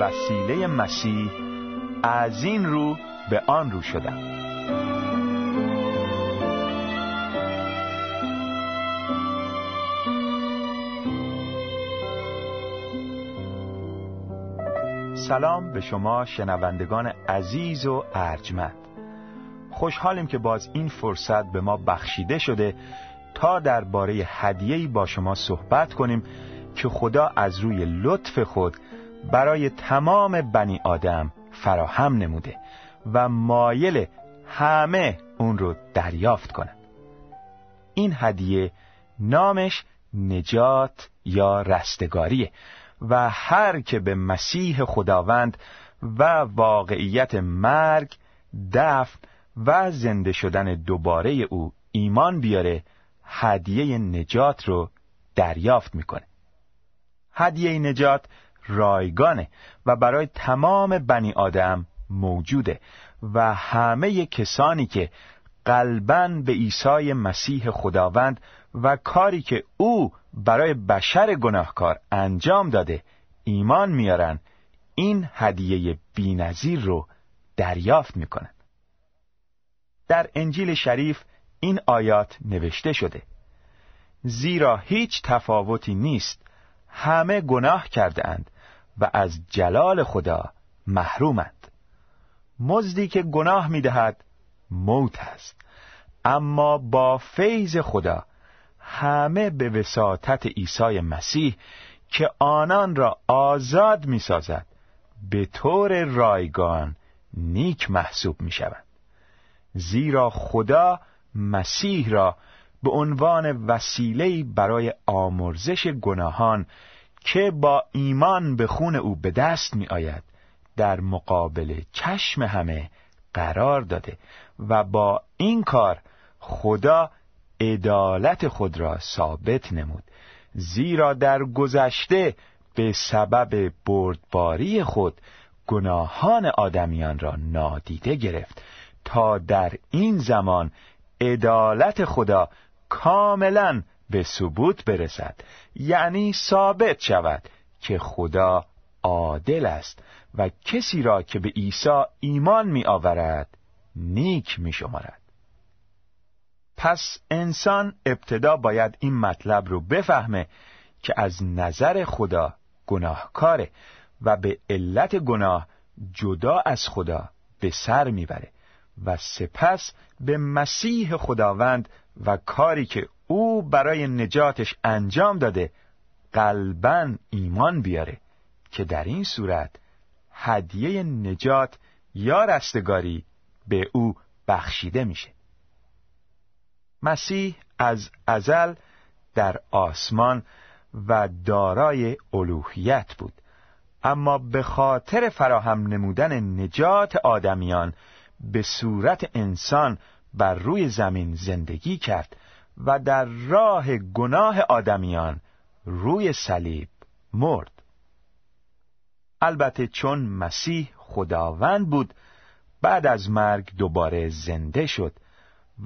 وسیله مسیح از این رو به آن رو شدم. سلام به شما شنوندگان عزیز و ارجمند. خوشحالیم که باز این فرصت به ما بخشیده شده تا درباره هدیه‌ای با شما صحبت کنیم که خدا از روی لطف خود برای تمام بنی آدم فراهم نموده و مایل همه اون رو دریافت کنند. این هدیه نامش نجات یا رستگاریه و هر که به مسیح خداوند و واقعیت مرگ دفن و زنده شدن دوباره او ایمان بیاره هدیه نجات رو دریافت می‌کنه. هدیه نجات رایگانه و برای تمام بنی آدم موجوده و همه کسانی که قلبا به عیسی مسیح خداوند و کاری که او برای بشر گناهکار انجام داده ایمان میارن این هدیه بینظیر رو دریافت می‌کنن. در انجیل شریف این آیات نوشته شده زیرا هیچ تفاوتی نیست همه گناه کرده اند و از جلال خدا محرومند. مزدی که گناه می‌دهد موت است. اما با فیض خدا همه به وساطت عیسی مسیح که آنان را آزاد می‌سازد به طور رایگان نیک محسوب می شود زیرا خدا مسیح را به عنوان وسیله برای آمرزش گناهان که با ایمان به خون او به دست می آید در مقابل چشم همه قرار داده و با این کار خدا عدالت خود را ثابت نمود زیرا در گذشته به سبب بردباری خود گناهان آدمیان را نادیده گرفت. تا در این زمان عدالت خدا کاملا به ثبوت برسد. یعنی ثابت شود که خدا عادل است و کسی را که به عیسی ایمان می آورد نیک می شمارد پس انسان ابتدا باید این مطلب رو بفهمه که از نظر خدا گناهکاره و به علت گناه جدا از خدا به سر می‌بره و سپس به مسیح خداوند و کاری که او برای نجاتش انجام داده قلبا ایمان بیاره که در این صورت هدیه نجات یا رستگاری به او بخشیده میشه. مسیح از ازل در آسمان و دارای الوهیت بود. اما به خاطر فراهم نمودن نجات آدمیان به صورت انسان بر روی زمین زندگی کرد و در راه گناه آدمیان روی صلیب مرد. البته چون مسیح خداوند بود بعد از مرگ دوباره زنده شد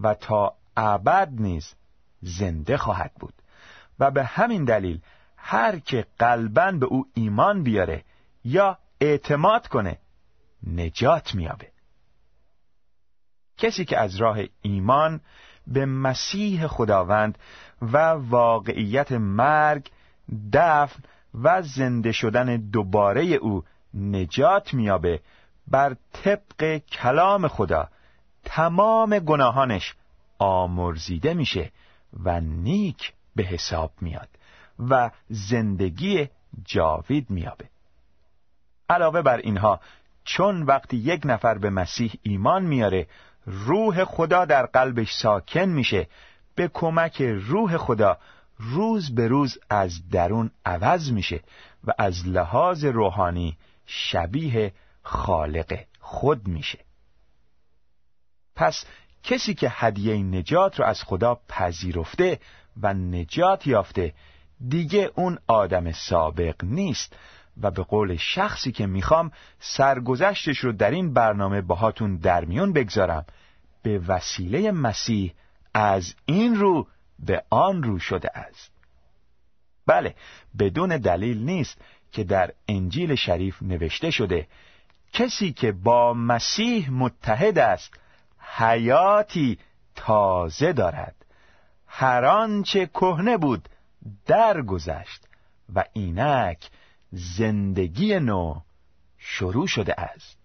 و تا ابد نیز زنده خواهد بود. و به همین دلیل هر که قلبا به او ایمان بیاره یا اعتماد کنه نجات میابه کسی که از راه ایمان به مسیح خداوند و واقعیت مرگ دفن و زنده شدن دوباره او نجات میابه بر طبق کلام خدا. تمام گناهانش آمرزیده میشه و نیک به حساب میاد و زندگی جاوید میابه علاوه بر اینها چون وقتی یک نفر به مسیح ایمان میاره روح خدا در قلبش ساکن میشه. به کمک روح خدا روز به روز از درون عوض میشه و از لحاظ روحانی شبیه خالق خود میشه. پس کسی که هدیه نجات رو از خدا پذیرفته و نجات یافته دیگه اون آدم سابق نیست. و به قول شخصی که می‌خوام سرگذشتش رو در این برنامه باهاتون در میون بگذارم. به وسیله مسیح از این رو به آن رو شده است. بله بدون دلیل نیست که در انجیل شریف نوشته شده کسی که با مسیح متحد است حیاتی تازه دارد. هر آنچه کهنه بود درگذشت و اینک زندگی نو شروع شده است.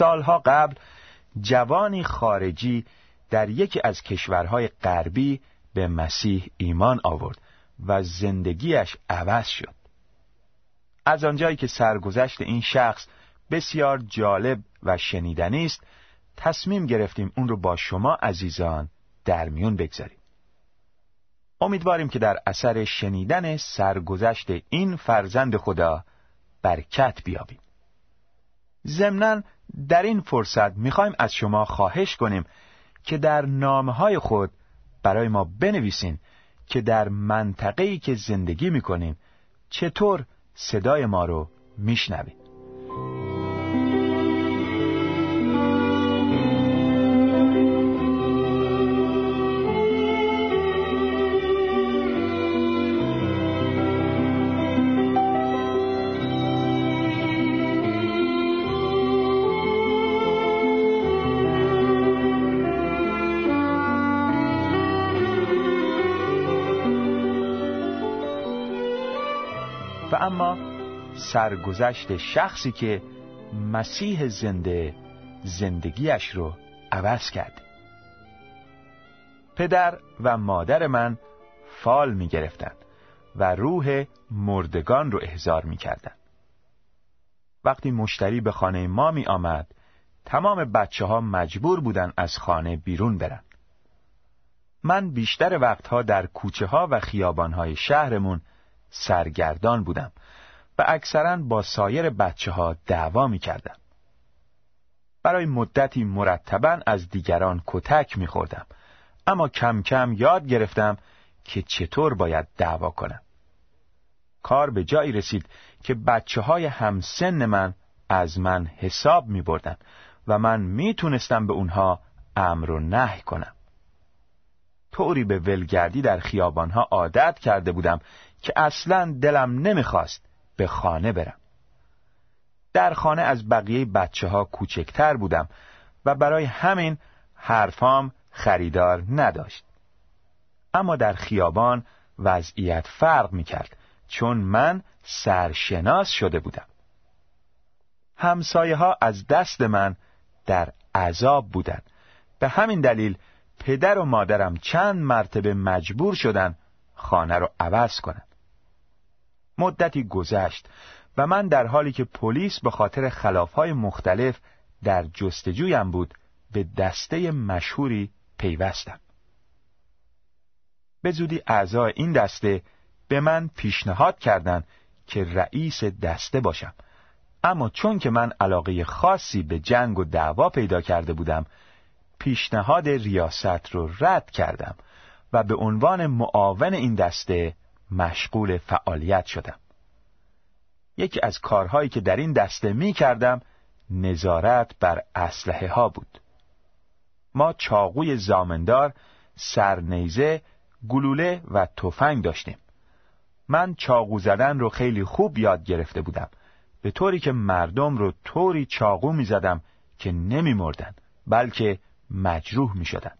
سالها قبل جوانی خارجی در یکی از کشورهای غربی به مسیح ایمان آورد و زندگیش عوض شد. از آنجایی که سرگذشت این شخص بسیار جالب و شنیدنی است تصمیم گرفتیم اون رو با شما عزیزان در میون بگذاریم. امیدواریم که در اثر شنیدن سرگذشت این فرزند خدا برکت بیابیم. ضمناً در این فرصت می‌خوایم از شما خواهش کنیم که در نامه های خود برای ما بنویسین که در منطقه‌ای که زندگی می‌کنیم چطور صدای ما رو میشنوید. اما سرگذشت شخصی که مسیح زنده زندگیش رو عوض کرد پدر و مادر من فال می گرفتن و روح مردگان رو احضار می کردن. وقتی مشتری به خانه ما می آمد تمام بچه ها مجبور بودن از خانه بیرون برن من بیشتر وقتها در کوچه ها و خیابان های شهرمون سرگردان بودم و اکثرا با سایر بچه ها دعوا می کردم. برای مدتی مرتبا از دیگران کتک میخوردم اما کم کم یاد گرفتم که چطور باید دعوا کنم کار به جایی رسید که بچه های همسن من از من حساب می بردن و من می تونستم به اونها امر و نه کنم طوری به ولگردی در خیابانها عادت کرده بودم که اصلا دلم نمی‌خواست به خانه برم. در خانه از بقیه بچه ها کوچکتر بودم و برای همین حرفام خریدار نداشت. اما در خیابان وضعیت فرق می کرد چون من سرشناس شده بودم. همسایه ها از دست من در عذاب بودند. به همین دلیل پدر و مادرم چند مرتبه مجبور شدن خانه رو عوض کنند. مدتی گذشت و من در حالی که پلیس به خاطر خلافهای مختلف در جستجویم بود به دسته مشهوری پیوستم. به زودی اعضای این دسته به من پیشنهاد کردند که رئیس دسته باشم اما چون که من علاقه خاصی به جنگ و دعوا پیدا کرده بودم پیشنهاد ریاست رو رد کردم و به عنوان معاون این دسته مشغول فعالیت شدم. یکی از کارهایی که در این دسته می کردم نظارت بر اسلحه ها بود. ما چاقوی زامندار، سرنیزه، گلوله و تفنگ داشتیم. من چاقو زدن رو خیلی خوب یاد گرفته بودم. به طوری که مردم رو طوری چاقو می زدم که نمی مردن بلکه مجروح می شدن.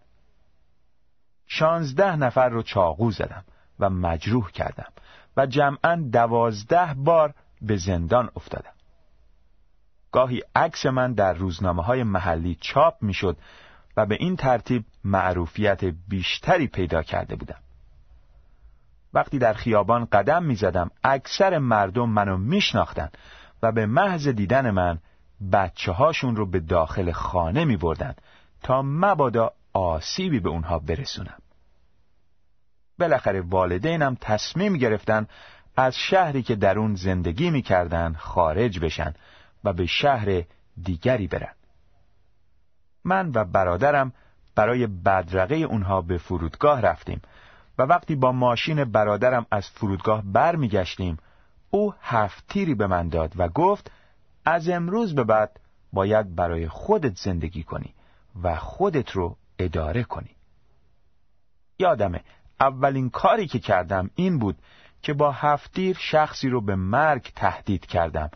شانزده نفر رو چاقو زدم و مجروح کردم و جمعا دوازده بار به زندان افتادم. گاهی عکس من در روزنامه های محلی چاپ می شد و به این ترتیب معروفیت بیشتری پیدا کرده بودم. وقتی در خیابان قدم می زدم اکثر مردم منو می شناختن و به محض دیدن من بچه هاشون رو به داخل خانه می بردن تا مبادا آسیبی به اونها برسونم. بالاخره والدینم تصمیم گرفتن از شهری که در اون زندگی می‌کردن خارج بشن و به شهر دیگری برن. من و برادرم برای بدرقه اونها به فرودگاه رفتیم و وقتی با ماشین برادرم از فرودگاه برمیگشتیم او هفت تیری به من داد و گفت از امروز به بعد باید برای خودت زندگی کنی. و خودت رو اداره کنی. یادمه اولین کاری که کردم این بود که با هفتیر شخصی رو به مرگ تهدید کردم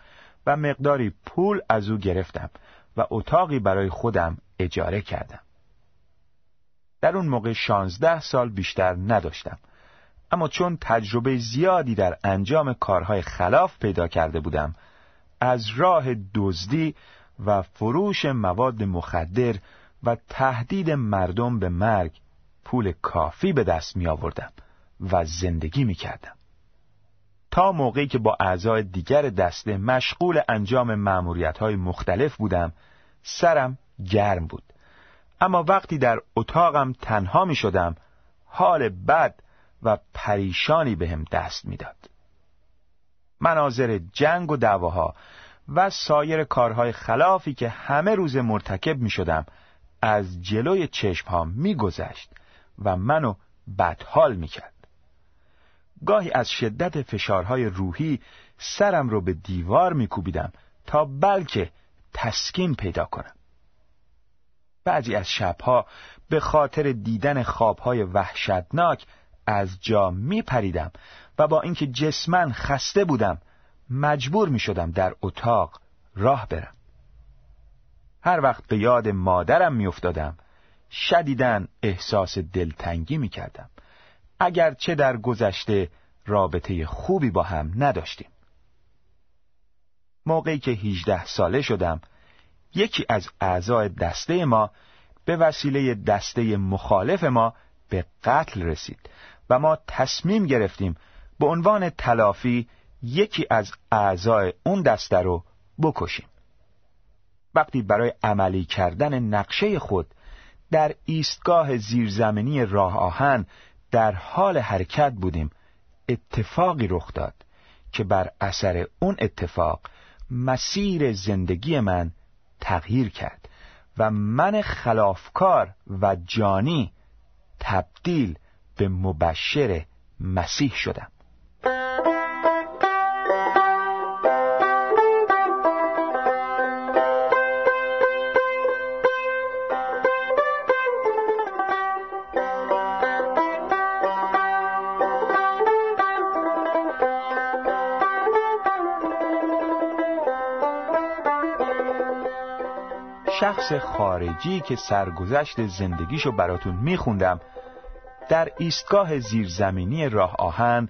و مقداری پول از او گرفتم و اتاقی برای خودم اجاره کردم. در اون موقع شانزده سال بیشتر نداشتم. اما چون تجربه زیادی در انجام کارهای خلاف پیدا کرده بودم از راه دزدی و فروش مواد مخدر و تهدید مردم به مرگ پول کافی به دست می آوردم و زندگی می کردم. تا موقعی که با اعضای دیگر دسته مشغول انجام معمولیت های مختلف بودم سرم گرم بود اما وقتی در اتاقم تنها می شدم حال بد و پریشانی بهم دست می‌داد. مناظر جنگ و دعواها و سایر کارهای خلافی که همه روز مرتکب می شدم از جلوی چشم می گذشت و منو بدحال می کرد. گاهی از شدت فشارهای روحی سرم رو به دیوار می کوبیدم تا بلکه تسکین پیدا کنم. بعضی از شبها به خاطر دیدن خوابهای وحشتناک از جا می پریدم و با اینکه جسمن خسته بودم مجبور می شدم در اتاق راه برم. هر وقت به یاد مادرم می افتادم شدیدن احساس دلتنگی می کردم. اگرچه در گذشته رابطه خوبی با هم نداشتیم. موقعی که هیچده ساله شدم یکی از اعضای دسته ما به وسیله دسته مخالف ما به قتل رسید و ما تصمیم گرفتیم به عنوان تلافی یکی از اعضای اون دسته رو بکشیم وقتی برای عملی کردن نقشه خود در ایستگاه زیرزمینی راه آهن در حال حرکت بودیم اتفاقی رخ داد که بر اثر اون اتفاق مسیر زندگی من تغییر کرد و من خلافکار و جانی تبدیل به مبشر مسیح شدم. شخص خارجی که سرگذشت زندگیشو براتون میخوندم در ایستگاه زیرزمینی راه آهن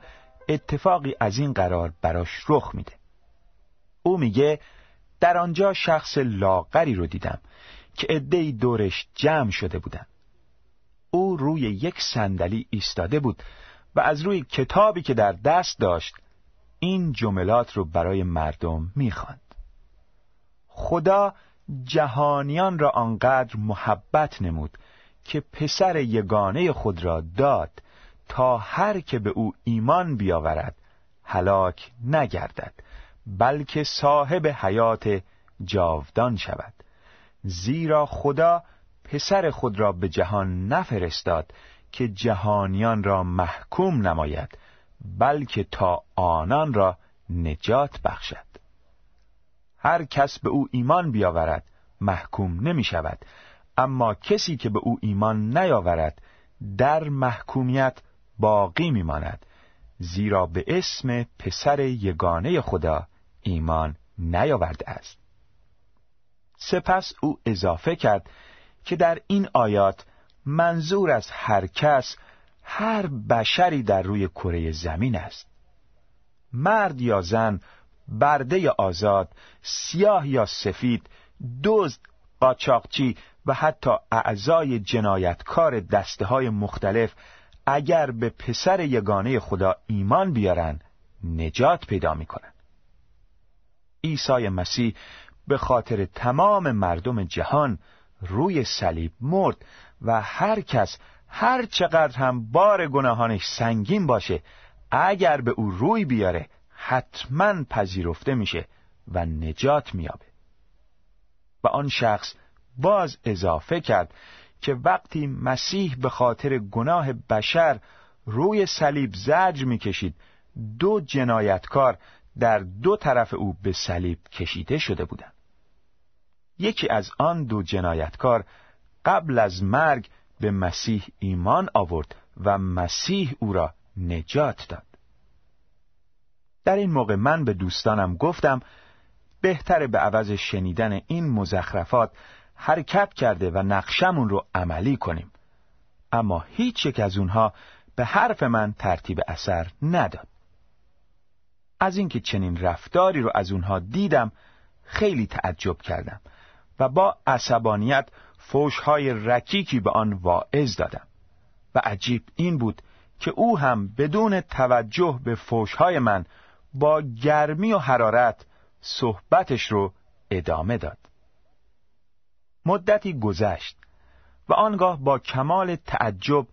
اتفاقی از این قرار براش رخ میده. او میگه در آنجا شخص لاغری رو دیدم که عدهای دورش جمع شده بودن. او روی یک صندلی ایستاده بود و از روی کتابی که در دست داشت این جملات رو برای مردم می‌خواند. خدا جهانیان را آنقدر محبت نمود که پسر یگانه خود را داد تا هر که به او ایمان بیاورد هلاک نگردد بلکه صاحب حیات جاودان شود. زیرا خدا پسر خود را به جهان نفرستاد که جهانیان را محکوم نماید بلکه تا آنان را نجات بخشد. هر کس به او ایمان بیاورد محکوم نمی شود اما کسی که به او ایمان نیاورد در محکومیت باقی میماند. زیرا به اسم پسر یگانه خدا ایمان نیاورده است. سپس او اضافه کرد که در این آیات منظور از هر کس هر بشری در روی کره زمین است. مرد یا زن برده آزاد سیاه یا سفید دزد قاچاقچی و حتی اعضای جنایتکار دسته های مختلف اگر به پسر یگانه خدا ایمان بیارن نجات پیدا می‌کنن. عیسی مسیح به خاطر تمام مردم جهان روی صلیب مرد و هر کس هر چقدر هم بار گناهانش سنگین باشه اگر به او روی بیاره حتما پذیرفته میشه و نجات میابه و آن شخص باز اضافه کرد که وقتی مسیح به خاطر گناه بشر روی صلیب زجر می‌کشید دو جنایتکار در دو طرف او به صلیب کشیده شده بودند. یکی از آن دو جنایتکار قبل از مرگ به مسیح ایمان آورد و مسیح او را نجات داد. در این موقع من به دوستانم گفتم بهتره به عوض شنیدن این مزخرفات حرکت کرده و نقشمون رو عملی کنیم. اما هیچ یک از اونها به حرف من ترتیب اثر نداد. از اینکه چنین رفتاری رو از اونها دیدم خیلی تعجب کردم و با عصبانیت فوشهای رکیکی به آن واعظ دادم و عجیب این بود که او هم بدون توجه به فوشهای من با گرمی و حرارت صحبتش رو ادامه داد. مدتی گذشت و آنگاه با کمال تعجب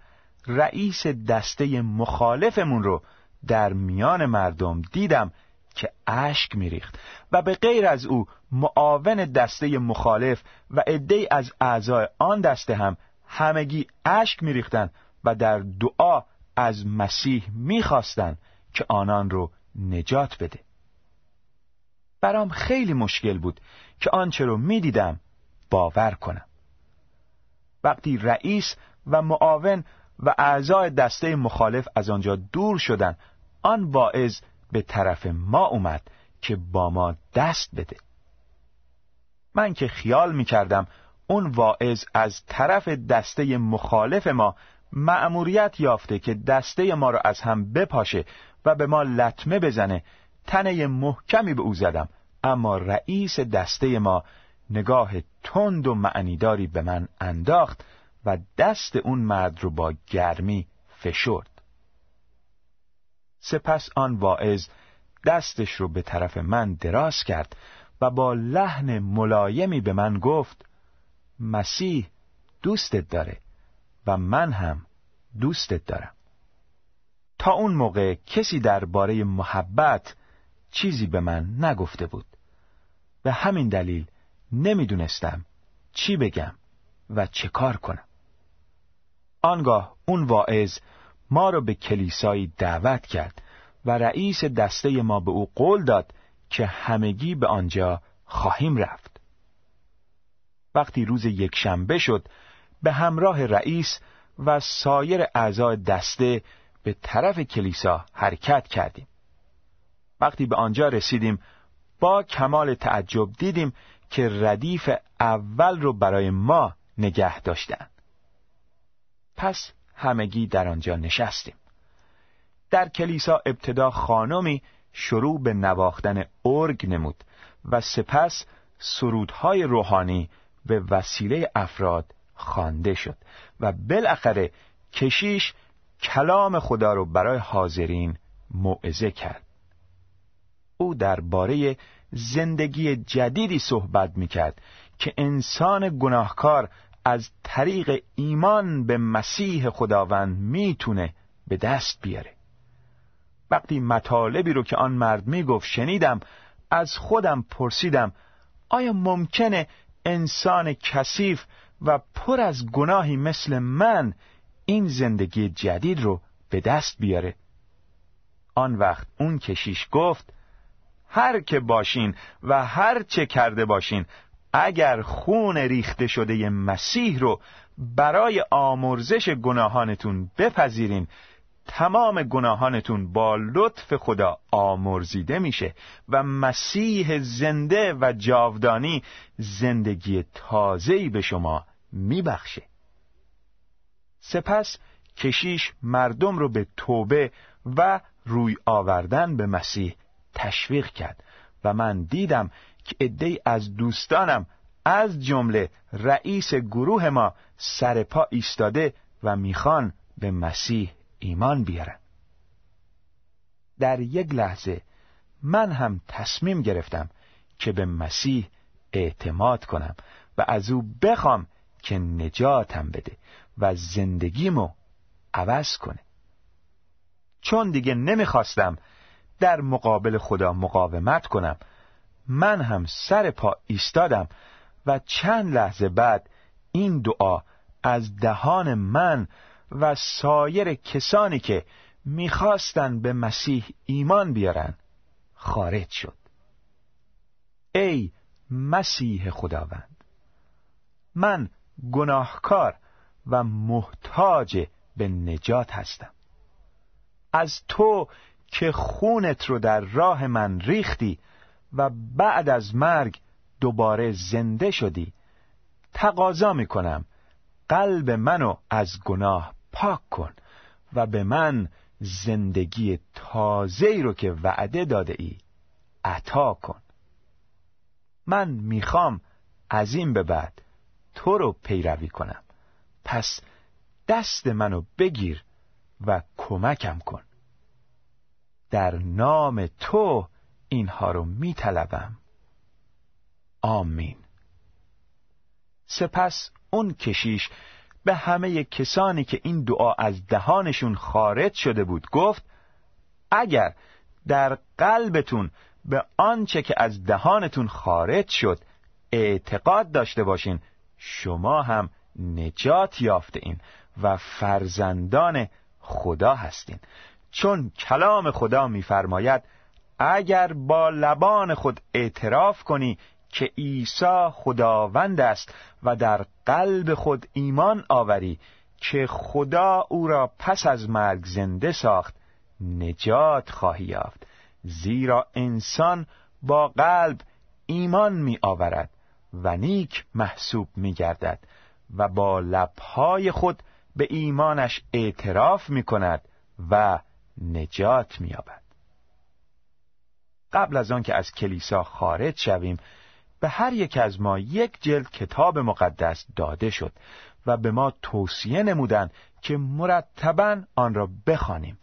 رئیس دسته مخالفمون رو در میان مردم دیدم که اشک میریخت و به غیر از او معاون دسته مخالف و عده از اعضای آن دسته هم همگی اشک میریختند و در دعا از مسیح می‌خواستند که آنان رو نجات بده. برام خیلی مشکل بود که آنچه رو می‌دیدم باور کنم. وقتی رئیس و معاون و اعضای دسته مخالف از آنجا دور شدن آن واعظ به طرف ما اومد که با ما دست بده. من که خیال می کردم اون واعظ از طرف دسته مخالف ما مأموریت یافته که دسته ما را از هم بپاشه و به ما لطمه بزنه. تنه محکمی به او زدم اما رئیس دسته ما نگاه تند و معنیداری به من انداخت و دست اون مرد رو با گرمی فشرد. سپس آن واعظ دستش رو به طرف من دراز کرد و با لحن ملایمی به من گفت مسیح دوستت داره و من هم دوستت دارم. تا اون موقع کسی درباره محبت چیزی به من نگفته بود. به همین دلیل نمی‌دونستم چی بگم و چه کار کنم. آنگاه اون واعظ ما را به کلیسایی دعوت کرد و رئیس دسته ما به او قول داد که همگی به آنجا خواهیم رفت. وقتی روز یکشنبه شد به همراه رئیس و سایر اعضای دسته به طرف کلیسا حرکت کردیم. وقتی به آنجا رسیدیم با کمال تعجب دیدیم که ردیف اول رو برای ما نگه داشتن. پس همگی در آنجا نشستیم. در کلیسا ابتدا خانمی شروع به نواختن ارگ نمود و سپس سرودهای روحانی به وسیله افراد خوانده شد و بالاخره کشیش کلام خدا رو برای حاضرین موعظه کرد. او درباره زندگی جدیدی صحبت می‌کرد که انسان گناهکار از طریق ایمان به مسیح خداوند می‌تونه به دست بیاره. وقتی مطالبی رو که آن مرد می‌گفت شنیدم از خودم پرسیدم آیا ممکنه انسان کثیف و پر از گناهی مثل من این زندگی جدید رو به دست بیاره. آن وقت اون کشیش گفت هر که باشین و هر چه کرده باشین اگر خون ریخته شده مسیح رو برای آمرزش گناهانتون بپذیرین تمام گناهانتون با لطف خدا آمرزیده میشه و مسیح زنده و جاودانی زندگی تازه‌ای به شما میبخشه. سپس کشیش مردم رو به توبه و روی آوردن به مسیح تشویق کرد و من دیدم که عدهای از دوستانم از جمله رئیس گروه ما سر پا ایستاده و می‌خوان به مسیح ایمان بیارن. در یک لحظه من هم تصمیم گرفتم که به مسیح اعتماد کنم و از او بخوام که نجاتم بده و زندگیمو عوض کنه. چون دیگه نمی‌خواستم در مقابل خدا مقاومت کنم من هم سر پا ایستادم و چند لحظه بعد این دعا از دهان من و سایر کسانی که می‌خواستن به مسیح ایمان بیارن خارج شد. ای مسیح خداوند من گناهکار و محتاج به نجات هستم. از تو که خونت رو در راه من ریختی و بعد از مرگ دوباره زنده شدی تقاضا می‌کنم قلب منو از گناه پاک کن و به من زندگی تازه رو که وعده داده ای عطا کن. من می‌خوام از این به بعد تو رو پیروی کنم. پس دست منو بگیر و کمکم کن. در نام تو اینها رو میطلبم. آمین. سپس اون کشیش به همه کسانی که این دعا از دهانشون خارج شده بود گفت اگر در قلبتون به آنچه که از دهانتون خارج شد اعتقاد داشته باشین شما هم نجات یافته این و فرزندان خدا هستین چون کلام خدا میفرماید اگر با لبان خود اعتراف کنی که عیسی خداوند است و در قلب خود ایمان آوری که خدا او را پس از مرگ زنده ساخت نجات خواهی یافت. زیرا انسان با قلب ایمان می آورد و نیک محسوب می گردد و با لبهای خود به ایمانش اعتراف می کند و نجات می یابد قبل از آن که از کلیسا خارج شویم به هر یک از ما یک جلد کتاب مقدس داده شد و به ما توصیه نمودند که مرتبا آن را بخوانیم.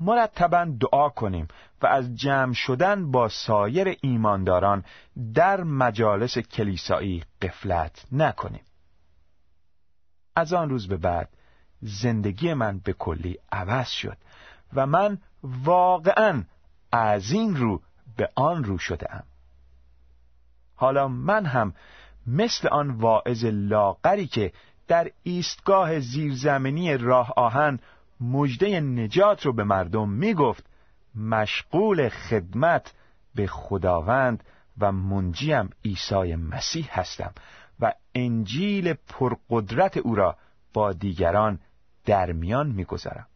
مرتبا دعا کنیم و از جمع شدن با سایر ایمانداران در مجالس کلیسایی قفلت نکنیم. از آن روز به بعد زندگی من به کلی عوض شد و من واقعا از این رو به آن رو شده ام. حالا من هم مثل آن واعظ لاغری که در ایستگاه زیرزمینی راه آهن مجده نجات رو به مردم می‌گفت مشغول خدمت به خداوند و منجیم عیسی مسیح هستم و انجیل پرقدرت او را با دیگران در میان می‌گذارم.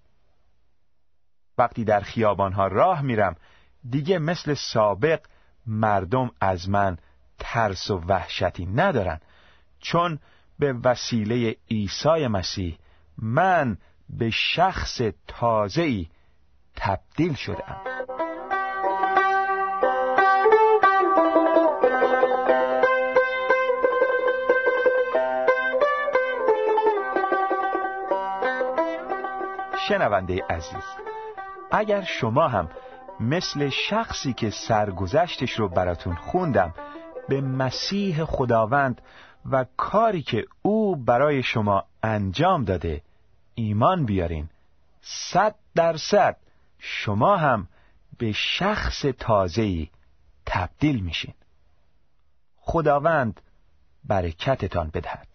وقتی در خیابانها راه میرم دیگه مثل سابق مردم از من ترس و وحشتی ندارن چون به وسیله عیسی مسیح من به شخص تازه‌ای تبدیل شدم شنونده عزیز اگر شما هم مثل شخصی که سرگذشتش رو براتون خوندم به مسیح خداوند و کاری که او برای شما انجام داده ایمان بیارین صد درصد شما هم به شخص تازه‌ای تبدیل میشین. خداوند برکتتان بدهد.